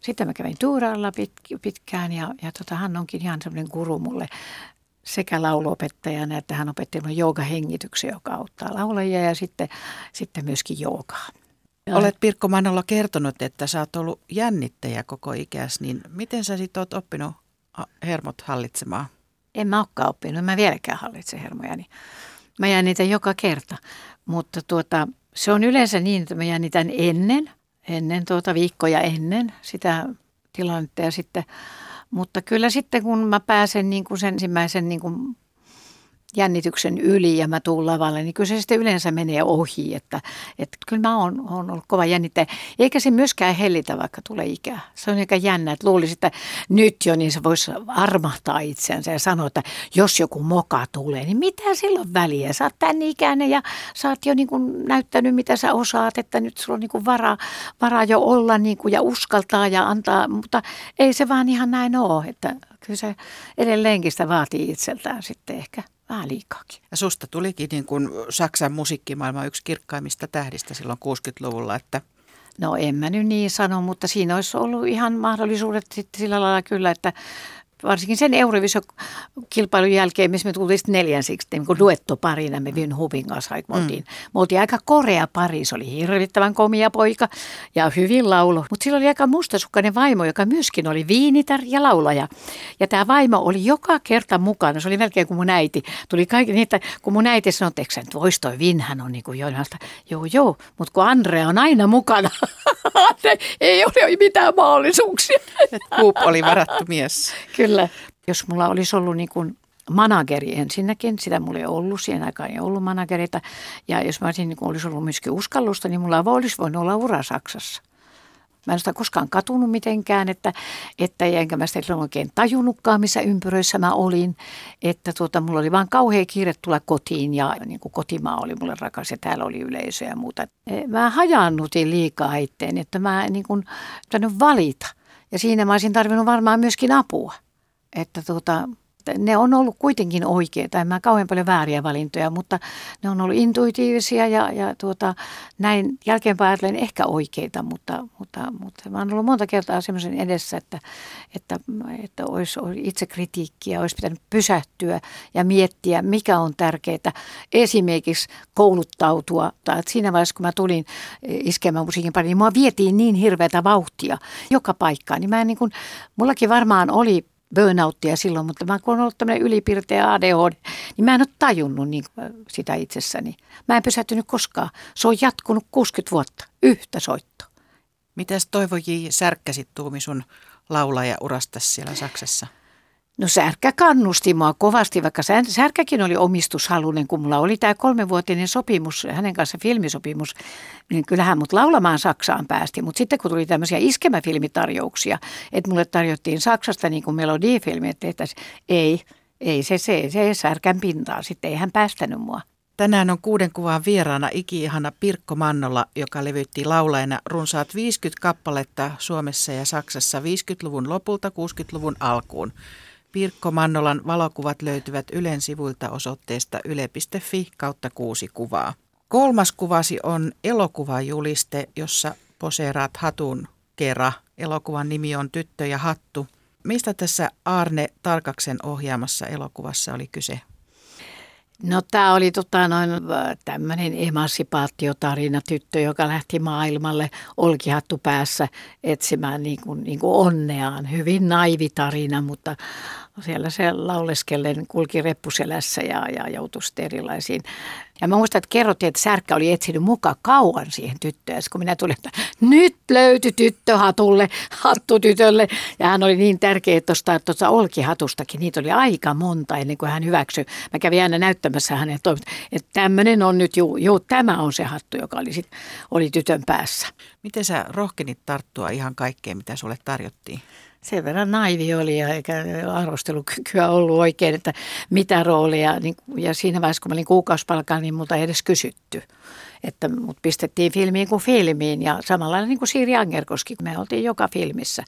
Sitten mä kävin Tuuralla pit, pitkään ja, ja tota, hän onkin ihan semmoinen guru mulle sekä lauluopettajana että hän opetti minulle joogahengityksen, joka auttaa laulajia ja sitten, sitten myöskin joogaa. Olet Pirkko Manolla kertonut, että sä oot ollut jännittäjä koko ikäs, niin miten sä sitten oot oppinut hermot hallitsemaan? En mä olekaan oppinut, mä vieläkään hallitse hermojani. Mä jännitän joka kerta, mutta tuota, se on yleensä niin, että mä jännitän ennen, ennen tuota viikkoja ennen sitä tilannetta ja sitten mutta kyllä sitten kun mä pääsen niin kuin sen ensimmäisen niin kuin jännityksen yli ja mä tuun lavalle, niin kyllä se sitten yleensä menee ohi. Että, että kyllä mä oon, oon ollut kova jännittäjä. Eikä se myöskään hellitä, vaikka tulee ikää. Se on aika jännä, että luulisi, että nyt jo niin se voisi armahtaa itseänsä ja sanoa, että jos joku moka tulee, niin mitä silloin väliä? Sä oot tän ikäinen ja sä oot jo niin kuin näyttänyt, mitä sä osaat, että nyt sulla on niin kuin varaa, varaa jo olla niin kuin ja uskaltaa ja antaa, mutta ei se vaan ihan näin ole, että kyllä se edelleenkin sitä vaatii itseltään sitten ehkä vähän liikaakin. Ja susta tulikin niin kuin Saksan musiikkimaailman yksi kirkkaimmista tähdistä silloin 60-luvulla, että No en mä nyt niin sano, mutta siinä olisi ollut ihan mahdollisuudet sitten sillä lailla kyllä, että varsinkin sen Eurovision-kilpailun jälkeen, missä me tultiin sitten neljänsiksi niin kuin duettoparina me Vyn Hubin kanssa. Me oltiin, mm. me oltiin aika korea pari, se oli hirvittävän komia poika ja hyvin laulo. Mutta sillä oli aika mustasukkainen vaimo, joka myöskin oli viinitar ja laulaja. Ja tämä vaimo oli joka kerta mukana, se oli melkein kuin mun äiti. Tuli kaikki niitä, kun mun äiti sanoi, että sä nyt vois toi Vinhän on niin kuin. Joo, joo, mutta kun Andrea on aina mukana, ei ole mitään mahdollisuuksia. Kuup oli varattu mies. Kyllä Kyllä. Jos mulla olisi ollut niin kuin manageri ensinnäkin, sitä mulla ei ollut, siihen aikaan ei ollut managerita. Ja jos mä olisin, niin olisi ollut myöskin uskallusta, niin mulla olisi voinut olla ura Saksassa. Mä en sitä koskaan katunut mitenkään, että, että enkä mä sitä oikein tajunnutkaan, missä ympyröissä mä olin. Että tuota, mulla oli vaan kauhea kiire tulla kotiin ja niin kuin kotimaa oli mulle rakas ja täällä oli yleisö ja muuta. E, mä hajannutin liikaa itteen, että mä niin kuin, valita. Ja siinä mä olisin tarvinnut varmaan myöskin apua että tuota, ne on ollut kuitenkin oikeita, en mä kauhean paljon vääriä valintoja, mutta ne on ollut intuitiivisia ja, ja tuota, näin jälkeenpäin ajatellen ehkä oikeita, mutta, mutta, mutta mä oon ollut monta kertaa semmoisen edessä, että, että, että olisi, itse kritiikkiä, olisi pitänyt pysähtyä ja miettiä, mikä on tärkeää. Esimerkiksi kouluttautua, tai että siinä vaiheessa kun mä tulin iskemään musiikin pariin, niin mua vietiin niin hirveätä vauhtia joka paikkaan, niin mä en niin kuin, mullakin varmaan oli burnouttia silloin, mutta mä kun olen ollut tämmöinen ylipirteä ADHD, niin mä en ole tajunnut niin sitä itsessäni. Mä en pysähtynyt koskaan. Se on jatkunut 60 vuotta, yhtä soittoa. Mitäs Toivo J. Särkkäsit tuumi sun laulaja siellä Saksassa? No Särkä kannusti mua kovasti, vaikka Särkäkin oli omistushalunen, kun mulla oli tämä kolmenvuotinen sopimus, hänen kanssa filmisopimus, niin kyllähän mut laulamaan Saksaan päästi. Mutta sitten kun tuli tämmöisiä iskemäfilmitarjouksia, että mulle tarjottiin Saksasta niin kuin melodifilmi, että tehtäisiin, ei, ei se, se, se Särkän pintaa, sitten ei hän päästänyt mua. Tänään on kuuden kuvan vieraana iki-ihana Pirkko Mannola, joka levytti laulajana runsaat 50 kappaletta Suomessa ja Saksassa 50-luvun lopulta 60-luvun alkuun. Pirkko Mannolan valokuvat löytyvät Ylen sivuilta osoitteesta yle.fi kautta kuusi kuvaa. Kolmas kuvasi on elokuvajuliste, jossa poseeraat hatun kera. Elokuvan nimi on Tyttö ja hattu. Mistä tässä Arne Tarkaksen ohjaamassa elokuvassa oli kyse? No tämä oli tota, noin tämmöinen emansipaatiotarina, tyttö, joka lähti maailmalle olkihattu päässä etsimään niin kuin, niin kuin onneaan. Hyvin naivi tarina, mutta siellä se lauleskellen kulki reppuselässä ja, ja joutui erilaisiin. Ja mä muistan, että kerrottiin, että Särkkä oli etsinyt mukaan kauan siihen tyttöön. kun minä tulin, että nyt löytyi tyttö hatulle, hattu tytölle. Ja hän oli niin tärkeä tuosta, että tuosta olkihatustakin, niitä oli aika monta ennen kuin hän hyväksyi. Mä kävin aina näyttämässä hänen että tämmöinen on nyt, juu, juu, tämä on se hattu, joka oli, sit, oli tytön päässä. Miten sä rohkenit tarttua ihan kaikkeen, mitä sulle tarjottiin? Sen verran naivi oli ja eikä arvostelukykyä ollut oikein, että mitä roolia. Niin, ja siinä vaiheessa, kun mä olin kuukausipalkalla, niin multa ei edes kysytty. Että mut pistettiin filmiin kuin filmiin ja samalla niin kuin Siiri Angerkoski, me oltiin joka filmissä.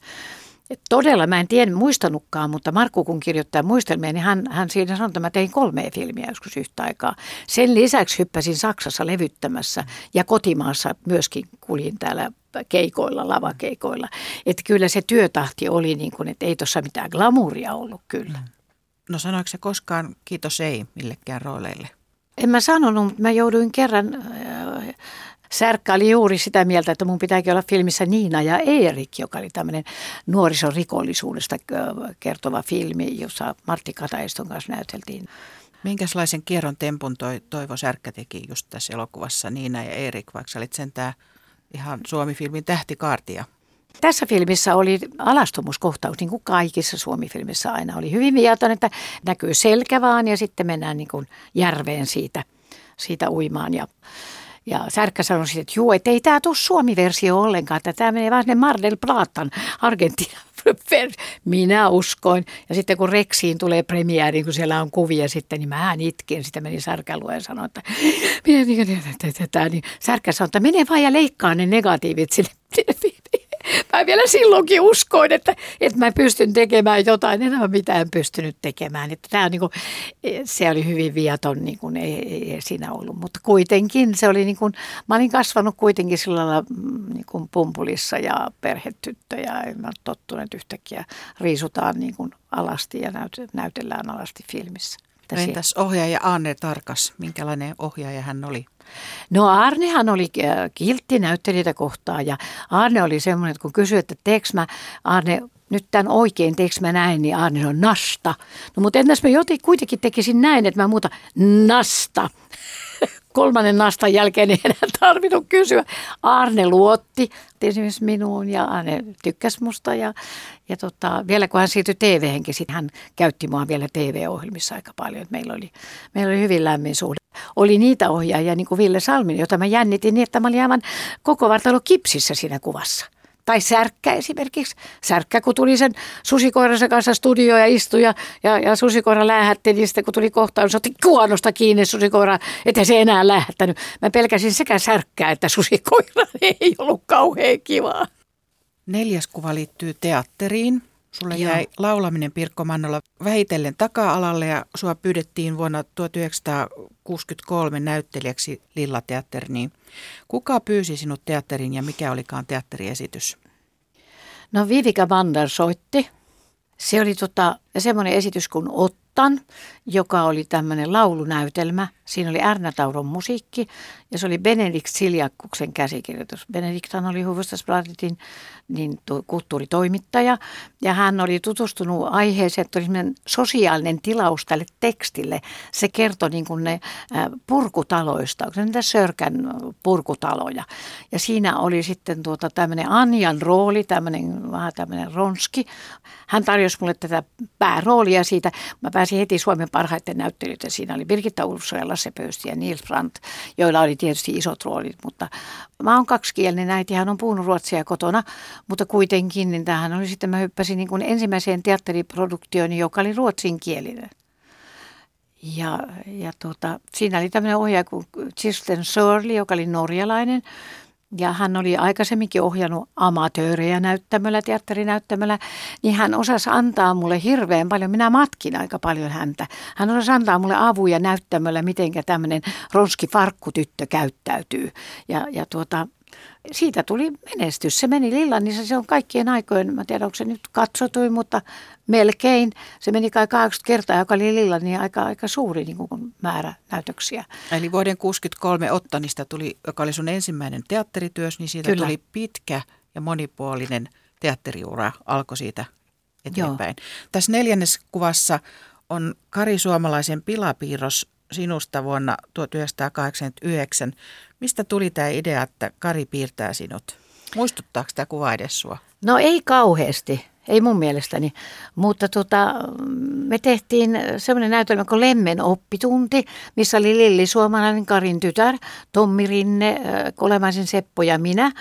Et todella, mä en tiedä, muistanutkaan, mutta Markku kun kirjoittaa muistelmia, niin hän, hän siinä sanoi, että mä tein kolme filmiä joskus yhtä aikaa. Sen lisäksi hyppäsin Saksassa levyttämässä ja kotimaassa myöskin kuljin täällä keikoilla, lavakeikoilla. Että kyllä se työtahti oli niin kuin, että ei tuossa mitään glamouria ollut kyllä. No sanoiko se koskaan kiitos ei millekään rooleille? En mä sanonut, mutta mä jouduin kerran, äh, Särkkä oli juuri sitä mieltä, että mun pitääkin olla filmissä Niina ja Erik, joka oli tämmöinen nuorisorikollisuudesta äh, kertova filmi, jossa Martti Kataiston kanssa näyteltiin. Minkälaisen kierron tempun toi Toivo Särkkä teki just tässä elokuvassa Niina ja Erik, vaikka olit sentään ihan Suomi-filmin tähtikaartia. Tässä filmissä oli alastumuskohtaus, niin kuin kaikissa Suomi-filmissä aina oli hyvin viaton, että näkyy selkä vaan ja sitten mennään niin kuin järveen siitä, siitä uimaan. Ja, ja Särkkä sanoi sitten, että juu, että ei tämä tule Suomi-versio ollenkaan, että tämä menee vaan sinne Mar del Platan, Argentiina. Minä uskoin. Ja sitten kun Reksiin tulee premiääri, kun siellä on kuvia sitten, niin mä itkin. Sitten meni Särkälue ja sanoi, että minä niin, niin Särkä sanoi, että mene vaan ja leikkaa ne negatiivit sinne mä vielä silloinkin uskoin, että, että mä pystyn tekemään jotain, en ole mitään pystynyt tekemään. Että tämä on niin kuin, se oli hyvin viaton, niin kuin ei, ei siinä ollut, mutta kuitenkin se oli niin kuin, mä olin kasvanut kuitenkin sillä lailla mm, niin kuin pumpulissa ja perhetyttö ja en mä tottunut yhtäkkiä riisutaan niin kuin alasti ja näytellään alasti filmissä. Entäs ohjaaja Anne Tarkas, minkälainen ohjaaja hän oli? No Arnehan oli äh, kiltti näyttelijöitä kohtaan ja Arne oli semmoinen, että kun kysyi, että teekö mä Arne nyt tämän oikein, teekö mä näin, niin Arne on nasta. No mutta entäs mä jotenkin kuitenkin tekisin näin, että mä muuta nasta kolmannen nastan jälkeen ei enää tarvinnut kysyä. Arne luotti esimerkiksi minuun ja Arne tykkäsi musta ja, ja tota, vielä kun hän siirtyi TV-henkin, hän käytti mua vielä TV-ohjelmissa aika paljon. Meillä oli, meillä oli hyvin lämmin suhde. Oli niitä ohjaajia, niin kuin Ville Salmin, jota mä jännitin niin, että mä olin aivan koko vartalo kipsissä siinä kuvassa – tai särkkä esimerkiksi. Särkkä, kun tuli sen susikoiransa kanssa studioon ja istui ja, ja, ja susikoira lähetti, niin sitten kun tuli kohtaus, otti kuonosta kiinni susikoira, ettei se enää lähettänyt. Mä pelkäsin sekä särkkää että susikoira, ei ollut kauhean kivaa. Neljäs kuva liittyy teatteriin. Sulle Joo. jäi laulaminen Pirkko Mannola vähitellen taka-alalle ja sua pyydettiin vuonna 1963 näyttelijäksi Lilla-teatteriin. Kuka pyysi sinut teatteriin ja mikä olikaan teatteriesitys? No Vivika Vander soitti. Se oli tota, semmoinen esitys kuin Ottan, joka oli tämmöinen laulunäytelmä. Siinä oli Ärnä Tauron musiikki ja se oli Benedikt Siljakkuksen käsikirjoitus. Benedikthan oli Hufvudstadsbladetin niin kulttuuritoimittaja ja hän oli tutustunut aiheeseen, että oli sosiaalinen tilaus tälle tekstille. Se kertoi niin kuin ne purkutaloista, onko se niitä Sörkän purkutaloja. Ja siinä oli sitten tuota tämmöinen Anjan rooli, tämmöinen vähän tämmöinen ronski. Hän tarjosi mulle tätä pääroolia siitä. Mä pääsin heti Suomen parhaiten näyttelijöitä. Siinä oli Birgitta Ulfsson ja Lasse Pöysti ja Nils Brandt, joilla oli tietysti isot roolit. Mutta mä oon kaksikielinen äiti, hän on puhunut ruotsia kotona, mutta kuitenkin niin tähän oli sitten, mä hyppäsin niin kuin ensimmäiseen teatteriproduktioon, joka oli ruotsinkielinen. Ja, ja tuota, siinä oli tämmöinen ohjaaja kuin Kirsten Sörli, joka oli norjalainen, ja hän oli aikaisemminkin ohjannut amatöörejä näyttämällä, teatterinäyttämällä, niin hän osasi antaa mulle hirveän paljon. Minä matkin aika paljon häntä. Hän osasi antaa mulle avuja näyttämällä, miten tämmöinen ronski farkkutyttö käyttäytyy. Ja, ja tuota, Siitä tuli menestys. Se meni Lillannissa, se on kaikkien aikojen, mä tiedän onko se nyt katsotuin, mutta melkein. Se meni kai 80 kertaa, joka oli Lillan, niin aika, aika suuri niin kuin määrä näytöksiä. Eli vuoden 63 Ottanista tuli, joka oli sun ensimmäinen teatterityös, niin siitä Kyllä. tuli pitkä ja monipuolinen teatteriura alkoi siitä eteenpäin. Joo. Tässä neljännes kuvassa on Kari Suomalaisen pilapiirros sinusta vuonna 1989. Mistä tuli tämä idea, että Kari piirtää sinut? Muistuttaako tämä kuva edes sua? No ei kauheasti, ei mun mielestäni. Mutta tota, me tehtiin semmoinen näytelmä kuin Lemmen oppitunti, missä oli Lilli Suomalainen Karin tytär, Tommi Rinne, Kolemaisen Seppo ja minä.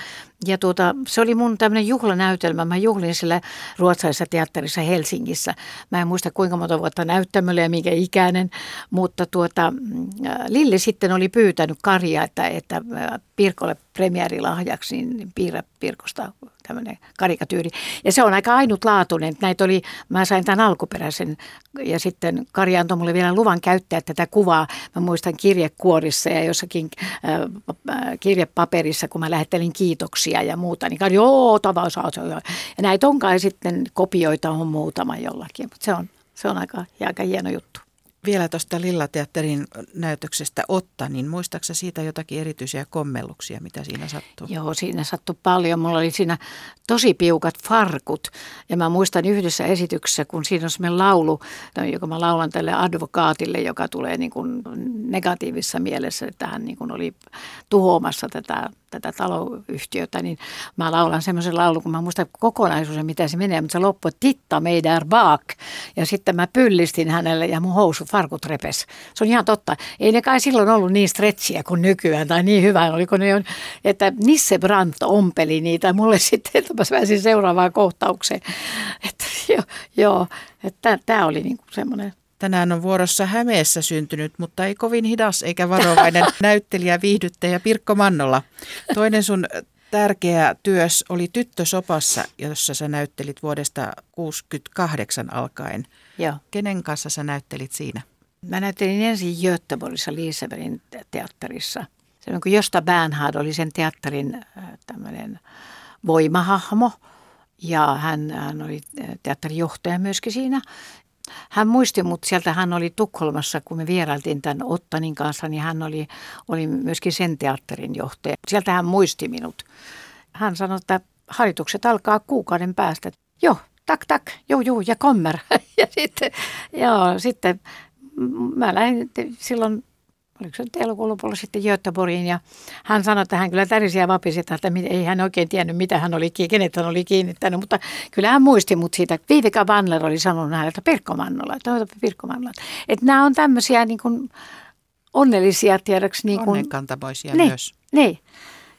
Ja tuota, se oli mun tämmöinen juhlanäytelmä. Mä juhlin sillä ruotsalaisessa teatterissa Helsingissä. Mä en muista kuinka monta vuotta näyttämöllä ja minkä ikäinen, mutta tuota, Lilli sitten oli pyytänyt Karja, että, että Pirkolle premiäärilahjaksi, niin piirrä Pirkosta tämmöinen karikatyyri. Ja se on aika ainutlaatuinen. Näitä oli, mä sain tämän alkuperäisen ja sitten Kari antoi mulle vielä luvan käyttää tätä kuvaa. Mä muistan kirjekuorissa ja jossakin äh, kirjepaperissa, kun mä lähettelin kiitoksia ja muuta, niin Kari, joo, tavaus, ja näitä onkaan sitten kopioita on muutama jollakin, mutta se on, se on aika, aika hieno juttu vielä tuosta Lillateatterin näytöksestä Otta, niin muistaaksä siitä jotakin erityisiä kommelluksia, mitä siinä sattuu? Joo, siinä sattui paljon. Mulla oli siinä tosi piukat farkut. Ja mä muistan yhdessä esityksessä, kun siinä on semmoinen laulu, joka mä laulan tälle advokaatille, joka tulee niin kuin negatiivisessa mielessä, että hän niin kuin oli tuhoamassa tätä tätä taloyhtiötä, niin mä laulan semmoisen laulun, kun mä muistan kokonaisuuden, mitä se menee, mutta se loppui Titta meidän baak. Ja sitten mä pyllistin hänelle ja mun housu farkut repes. Se on ihan totta. Ei ne kai silloin ollut niin stretchiä kuin nykyään tai niin hyvä, oliko ne on, että Nisse Brandt ompeli niitä mulle sitten, että mä pääsin seuraavaan kohtaukseen. Että, joo, joo että tämä oli niinku semmoinen Tänään on vuorossa Hämeessä syntynyt, mutta ei kovin hidas eikä varovainen näyttelijä, viihdyttäjä Pirkko Mannola. Toinen sun tärkeä työs oli Tyttösopassa, jossa sä näyttelit vuodesta 1968 alkaen. Joo. Kenen kanssa sä näyttelit siinä? Mä näyttelin ensin Göteborgissa Lisebergin teatterissa. Se on kuin Josta Bernhard oli sen teatterin äh, tämmöinen voimahahmo. Ja hän, hän oli äh, teatterijohtaja myöskin siinä. Hän muisti mut sieltä, hän oli Tukholmassa, kun me vierailtiin tämän Ottanin kanssa, niin hän oli, oli myöskin sen teatterin johtaja. Sieltä hän muisti minut. Hän sanoi, että harjoitukset alkaa kuukauden päästä. Joo, tak tak, joo joo, ja kommer. ja sitten, joo, sitten mä lähdin silloin oliko se nyt elokuun lopulla sitten Göteborgiin ja hän sanoi, että hän kyllä tärisi ja vapisi, että ei hän oikein tiennyt, mitä hän oli, kenet hän oli kiinnittänyt, mutta kyllä hän muisti mut siitä. Viivika Vanler oli sanonut hänelle, että Pirkko Mannola, että Pirkko Mannola. Että nämä on tämmöisiä niin kuin onnellisia tiedoksi. Niin kuin, Onnenkantamoisia niin, myös. Niin.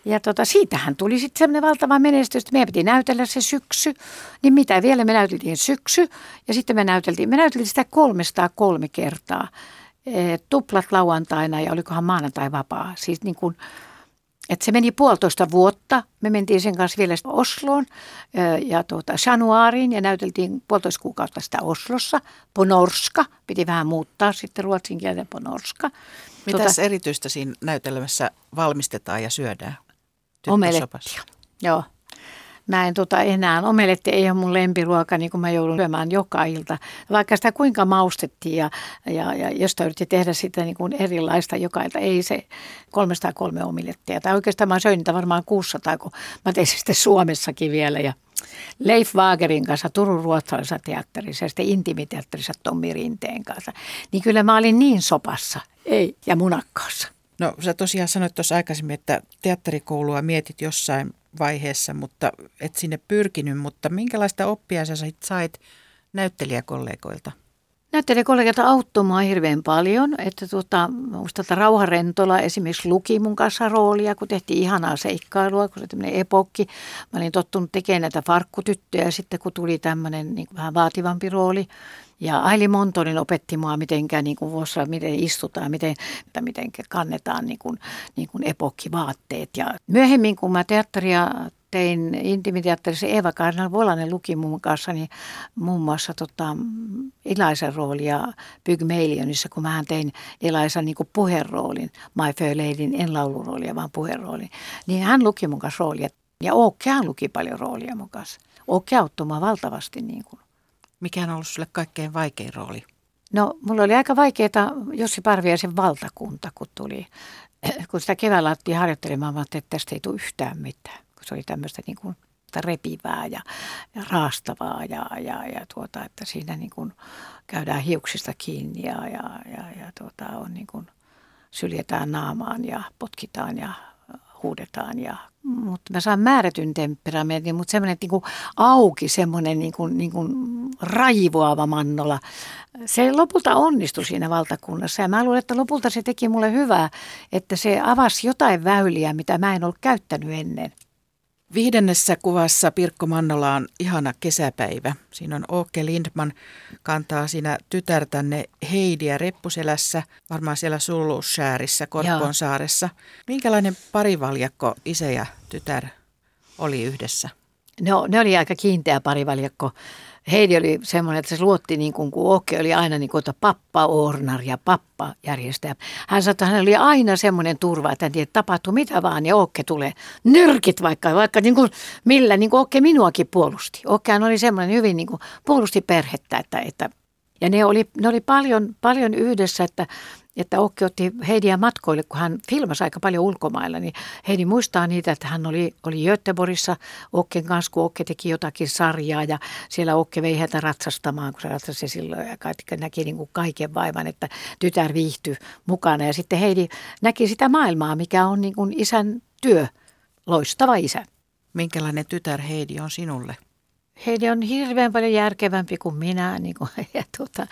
Ja tota, siitähän tuli sitten semmoinen valtava menestys, että meidän piti näytellä se syksy. Niin mitä vielä me näyteltiin syksy ja sitten me näyteltiin, me näyteltiin sitä 303 kertaa. Eh, tuplat lauantaina ja olikohan maanantai vapaa. Siis niin kuin, että se meni puolitoista vuotta. Me mentiin sen kanssa vielä Osloon eh, ja tuota, Januariin ja näyteltiin puolitoista kuukautta sitä Oslossa. Ponorska, piti vähän muuttaa sitten ruotsin kielten Ponorska. Mitäs tuota, erityistä siinä näytelmässä valmistetaan ja syödään? Omelettia, joo. Mä en tota enää, omeletti ei ole mun lempiruoka, niin kuin mä joudun syömään joka ilta. Vaikka sitä kuinka maustettiin ja, ja, ja josta yritti tehdä sitä niin kuin erilaista joka ilta, ei se 303 omelettia. Tai oikeastaan mä söin niitä varmaan 600, kun mä tein sitten Suomessakin vielä ja Leif Wagerin kanssa Turun ruotsalaisessa teatterissa ja sitten intimiteatterissa Tommi Rinteen kanssa. Niin kyllä mä olin niin sopassa, ei, ja munakkaassa. No sä tosiaan sanoit tuossa aikaisemmin, että teatterikoulua mietit jossain vaiheessa, mutta et sinne pyrkinyt, mutta minkälaista oppia sä sait näyttelijäkollegoilta? Näyttelijäkollegoilta auttoi mua hirveän paljon, että tuota, musta että Rauha Rentola esimerkiksi luki mun kanssa roolia, kun tehtiin ihanaa seikkailua, kun se tämmöinen epokki. Mä olin tottunut tekemään näitä farkkutyttöjä sitten, kun tuli tämmöinen niin vähän vaativampi rooli, ja Aili Montonin opetti mua, miten niin kuin vuossa, miten istutaan, miten, miten kannetaan niin kuin, niin kuin epokkivaatteet. Ja myöhemmin, kun mä teatteria tein intimiteatterissa Eeva Karnal Volanen luki mun kanssa niin muun muassa tota, Elisan roolia Pygmalionissa, kun mä tein Elisan niin puheroolin, My Fair Ladyn, en lauluroolia, vaan puheroolin. Niin hän luki mun kanssa roolia. Ja hän luki paljon roolia mun kanssa. Ookke auttoi valtavasti. Niin kuin. Mikä on ollut sulle kaikkein vaikein rooli? No, mulla oli aika vaikeaa Jussi Parviaisen valtakunta, kun tuli. Kun sitä keväällä alettiin harjoittelemaan, mä että tästä ei tule yhtään mitään. Kun se oli tämmöistä niin kuin repivää ja, ja raastavaa ja, ja, ja tuota, että siinä niin kuin käydään hiuksista kiinni ja, ja, ja, ja tuota, on niin kuin syljetään naamaan ja potkitaan ja huudetaan. Ja, mutta mä saan määrätyn temperamentin, mutta semmoinen niin auki, semmoinen niin kuin, niin kuin raivoava mannola. Se lopulta onnistui siinä valtakunnassa ja mä luulen, että lopulta se teki mulle hyvää, että se avasi jotain väyliä, mitä mä en ollut käyttänyt ennen. Viidennessä kuvassa Pirkko Mannola on ihana kesäpäivä. Siinä on Åke Lindman, kantaa siinä tytärtänne Heidiä reppuselässä, varmaan siellä Sulussäärissä, saaressa. Minkälainen parivaljakko isä ja tytär oli yhdessä? No, ne oli aika kiinteä parivaljakko. Heidi oli semmoinen, että se luotti niin kuin, kun Oke oli aina niin kuin, että pappa Ornar ja pappa järjestäjä. Hän sanoi, että hän oli aina semmoinen turva, että hän tiedä, että tapahtuu mitä vaan ja Oke tulee nyrkit vaikka, vaikka niin kuin, millä niin kuin Oke minuakin puolusti. Okkehan oli semmoinen hyvin niin kuin, puolusti perhettä, että, että ja ne oli, ne oli paljon, paljon yhdessä, että että Okki otti Heidiä matkoille, kun hän filmasi aika paljon ulkomailla, niin Heidi muistaa niitä, että hän oli, oli Göteborgissa Okken kanssa, kun Okke teki jotakin sarjaa ja siellä Okke vei häntä ratsastamaan, kun se ratsasi silloin ja kaikki näki niin kuin kaiken vaivan, että tytär viihtyi mukana ja sitten Heidi näki sitä maailmaa, mikä on niin kuin isän työ, loistava isä. Minkälainen tytär Heidi on sinulle? Heidi on hirveän paljon järkevämpi kuin minä niin kuin, ja, tuota,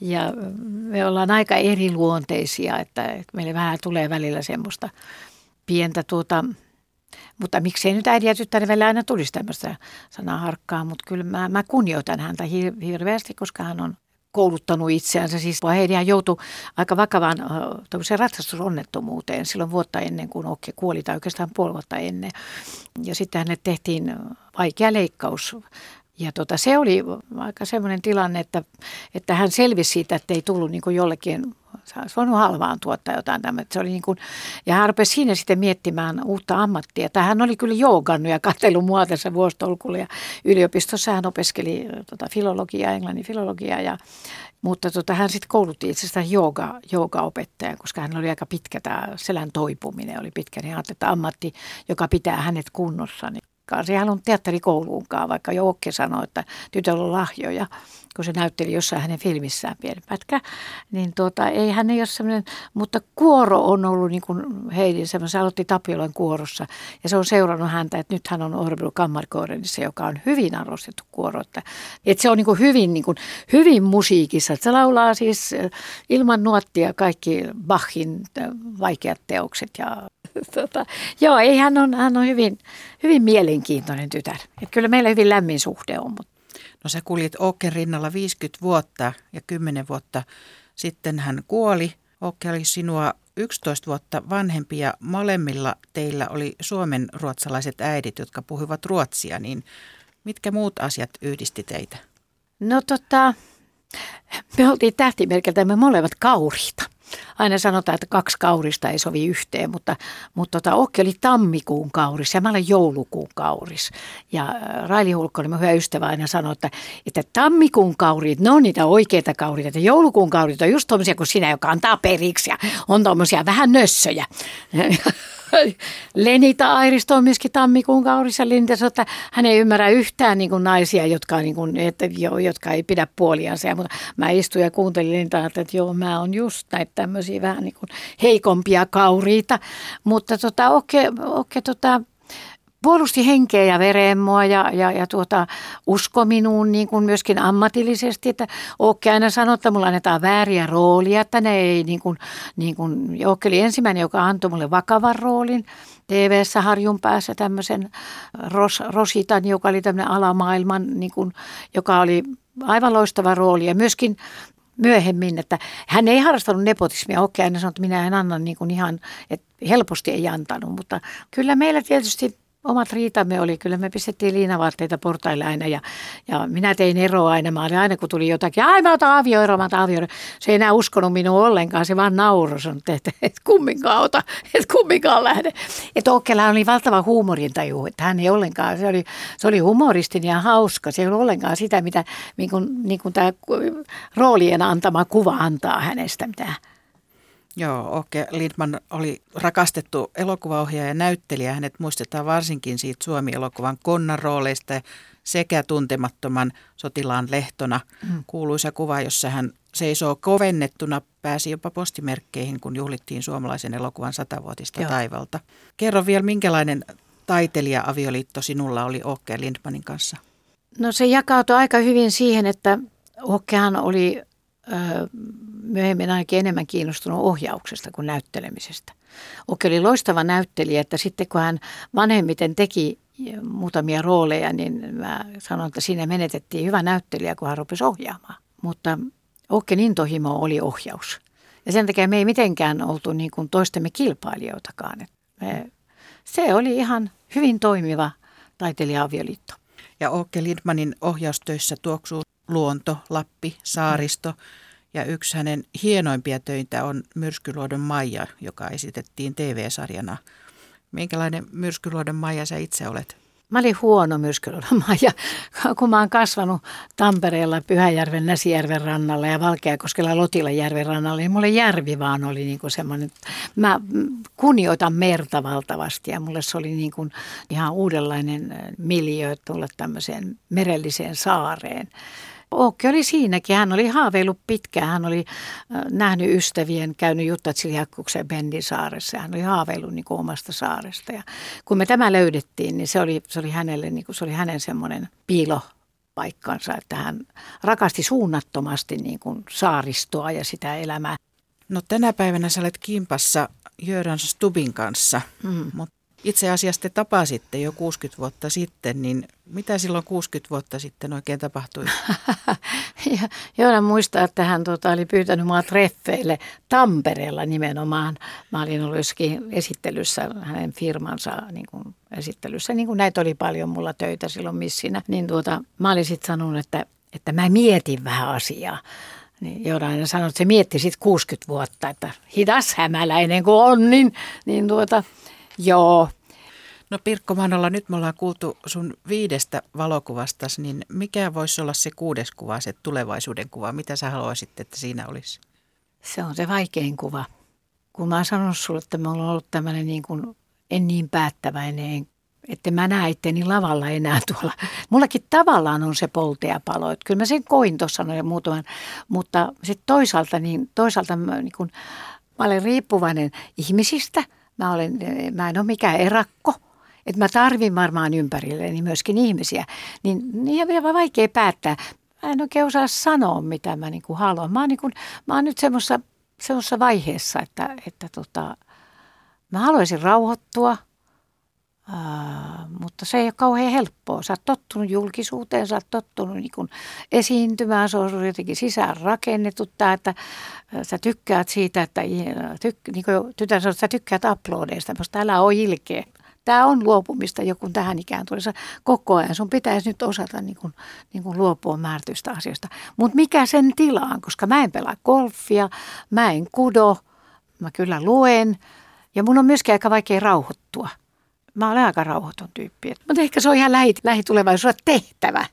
ja me ollaan aika eriluonteisia, että, että meille vähän tulee välillä semmoista pientä tuota, mutta miksei nyt äidin ja tyttären välillä aina tulisi tämmöistä sanaharkkaa, mutta kyllä mä, mä kunnioitan häntä hirveästi, koska hän on kouluttanut itseänsä. Siis Heidihän joutui aika vakavaan ratsastusonnettomuuteen silloin vuotta ennen kuin Okke kuoli, tai oikeastaan puoli vuotta ennen. Ja sitten hänelle tehtiin vaikea leikkaus ja tota, se oli aika semmoinen tilanne, että, että hän selvisi siitä, että ei tullut niin kuin jollekin se olisi voinut halvaan tuottaa jotain tämmöistä. Se oli niin kuin, ja hän rupesi siinä sitten miettimään uutta ammattia. Hän oli kyllä joogannut ja katsellut mua tässä vuostolkulla ja yliopistossa hän opiskeli tota, filologiaa, englannin filologiaa ja mutta tota, hän sitten koulutti itsestään jooga, joogaopettajan, koska hän oli aika pitkä, tämä selän toipuminen oli pitkä, niin ajattelin, että ammatti, joka pitää hänet kunnossa, niin se ei halunnut teatterikouluunkaan, vaikka Joukke sanoi, että tytöllä on lahjoja, kun se näytteli jossain hänen filmissään pieni pätkä. Niin tuota, ei hän ei ole semmoinen, mutta kuoro on ollut niin kuin Heidin semmoinen, se aloitti Tapiolan kuorossa ja se on seurannut häntä, että nyt hän on Orbelu Kammarkoorenissa, joka on hyvin arvostettu kuoro. Että, että se on niin kuin hyvin, niin kuin, hyvin musiikissa, että se laulaa siis ilman nuottia kaikki Bachin vaikeat teokset ja tota, joo, ei, hän on, hän on hyvin, hyvin mielenkiintoinen tytär. Et kyllä meillä hyvin lämmin suhde on. Mutta. No sä kuljit Oken rinnalla 50 vuotta ja 10 vuotta sitten hän kuoli. Oke oli sinua 11 vuotta vanhempi ja molemmilla teillä oli suomen ruotsalaiset äidit, jotka puhuivat ruotsia, niin mitkä muut asiat yhdisti teitä? No tota, me oltiin tähtimerkiltä me molemmat kauriita aina sanotaan, että kaksi kaurista ei sovi yhteen, mutta, mutta tota, Okki oli tammikuun kauris ja mä olen joulukuun kauris. Ja äh, Raili Hulkko oli hyvä ystävä aina sanoi, että, että tammikuun kaurit, ne on niitä oikeita kaurita, että joulukuun kaurit on just tuommoisia kuin sinä, joka antaa periksi ja on tuommoisia vähän nössöjä. Lenita Airisto on myöskin tammikuun kaurissa Linda sanoi, että hän ei ymmärrä yhtään niin kuin naisia, jotka, niin kuin, että, jo, jotka ei pidä puoliansa. Ja, mutta mä istuin ja kuuntelin Linda, että, että joo, mä oon just näitä tämmöisiä vähän niin kuin heikompia kauriita. Mutta tota, okei, okei tota, puolusti henkeä ja veremoa ja, ja, ja tuota, usko minuun niin kuin myöskin ammatillisesti, että Ookke aina sanoi, että mulla annetaan vääriä roolia, että ne ei niin kuin, niin kuin Ookke oli ensimmäinen, joka antoi mulle vakavan roolin. TV-ssä Harjun päässä tämmöisen Ros, Rositan, joka oli tämmöinen alamaailman, niin kuin, joka oli aivan loistava rooli ja myöskin myöhemmin, että hän ei harrastanut nepotismia. Okei, hän sanoi, että minä en anna niin kuin ihan, että helposti ei antanut, mutta kyllä meillä tietysti omat riitamme oli, kyllä me pistettiin liinavaatteita portaille aina ja, ja minä tein eroa aina. Mä olin aina kun tuli jotakin, ai mä otan avioero, mä otan avioero. Se ei enää uskonut minua ollenkaan, se vaan nauroi, sanoi, että et kumminkaan ota, et kumminkaan lähde. Että Okkela oli valtava huumorintaju, että hän ei ollenkaan, se oli, se oli humoristin ja hauska, se ei ollut ollenkaan sitä, mitä niin kuin, niin kuin tämä roolien antama kuva antaa hänestä, mitä Joo, Oke Lindman oli rakastettu elokuvaohjaaja ja näyttelijä. Hänet muistetaan varsinkin siitä Suomi-elokuvan konnan rooleista sekä tuntemattoman sotilaan lehtona. Mm. Kuuluisa kuva, jossa hän seisoo kovennettuna, pääsi jopa postimerkkeihin, kun juhlittiin suomalaisen elokuvan satavuotista Joo. taivalta. Kerro vielä, minkälainen taiteilija-avioliitto sinulla oli Oke Lindmanin kanssa? No se jakautui aika hyvin siihen, että Okkehan oli myöhemmin ainakin enemmän kiinnostunut ohjauksesta kuin näyttelemisestä. Oke oli loistava näyttelijä, että sitten kun hän vanhemmiten teki muutamia rooleja, niin mä sanon, että siinä menetettiin hyvä näyttelijä, kun hän rupesi ohjaamaan. Mutta Okken intohimo oli ohjaus. Ja sen takia me ei mitenkään oltu niin kuin toistemme kilpailijoitakaan. Me, se oli ihan hyvin toimiva taiteilija-avioliitto. Ja Okke Lindmanin ohjaustöissä tuoksuu luonto, Lappi, saaristo. Ja yksi hänen hienoimpia töitä on Myrskyluodon Maija, joka esitettiin TV-sarjana. Minkälainen Myrskyluodon Maija sä itse olet? Mä olin huono Myrskyluodon Maija, kun mä oon kasvanut Tampereella Pyhäjärven Näsijärven rannalla ja Valkeakoskella Lotilajärven rannalla, niin mulle järvi vaan oli niin kuin semmoinen, mä kunnioitan merta valtavasti ja mulle se oli niin kuin ihan uudenlainen miljö tulla tämmöiseen merelliseen saareen. Ookki oli siinäkin. Hän oli haaveillut pitkään. Hän oli nähnyt ystävien, käynyt Jutta Tsiljäkkuksen Bendin saaressa. Hän oli haaveillut niin kuin omasta saaresta. Ja kun me tämä löydettiin, niin se oli, se oli hänelle, niin kuin, se oli hänen semmoinen piilo paikkansa, että hän rakasti suunnattomasti niin kuin saaristoa ja sitä elämää. No tänä päivänä sä olet kimpassa Jöran Stubin kanssa, mm. mutta itse asiassa te tapasitte jo 60 vuotta sitten, niin mitä silloin 60 vuotta sitten oikein tapahtui? Joona muistaa, että hän tota, oli pyytänyt mua treffeille Tampereella nimenomaan. Mä olin ollut jossakin esittelyssä hänen firmansa niin kuin esittelyssä, niin kuin näitä oli paljon mulla töitä silloin missinä. Niin tuota, mä olin sitten sanonut, että, että mä mietin vähän asiaa. Niin Joona sanoi, että se mietti sitten 60 vuotta, että hidas hämäläinen kuin on, niin, niin tuota, Joo. No Pirkko Manolla, nyt me ollaan kuultu sun viidestä valokuvasta, niin mikä voisi olla se kuudes kuva, se tulevaisuuden kuva? Mitä sä haluaisit, että siinä olisi? Se on se vaikein kuva. Kun mä oon sanonut sulle, että me ollaan ollut tämmöinen niin kuin, en niin päättäväinen, että mä näen itteni lavalla enää tuolla. Mullakin tavallaan on se poltea palo. Että kyllä mä sen koin tuossa noin muutaman, mutta sitten toisaalta, niin, toisaalta mä, niin kun, mä olen riippuvainen ihmisistä – Mä, olen, mä en ole mikään erakko. Että mä tarvin varmaan ympärilleni myöskin ihmisiä. Niin, niin on vielä vaikea päättää. Mä en oikein osaa sanoa, mitä mä niinku haluan. Mä oon, niinku, mä oon nyt semmoisessa vaiheessa, että, että tota, mä haluaisin rauhoittua – Mutta se ei ole kauhean helppoa. Sä oot tottunut julkisuuteen, sä oot tottunut niin kun esiintymään, se on jotenkin sisään rakennettu tämä, että sä tykkäät siitä, että tyk, niin kuin tytär sanoo, että sä tykkäät uploadeista, mutta älä ole ilkeä. Tämä on luopumista, joku tähän ikään tulee koko ajan. Sun pitäisi nyt osata niin kuin, niin kuin luopua määrätyistä asioista. Mutta mikä sen tilaan, koska mä en pelaa golfia, mä en kudo, mä kyllä luen ja mun on myöskin aika vaikea rauhoittua – mä olen aika rauhoiton tyyppi. Mutta ehkä se on ihan lähi, lähitulevaisuudessa tehtävä.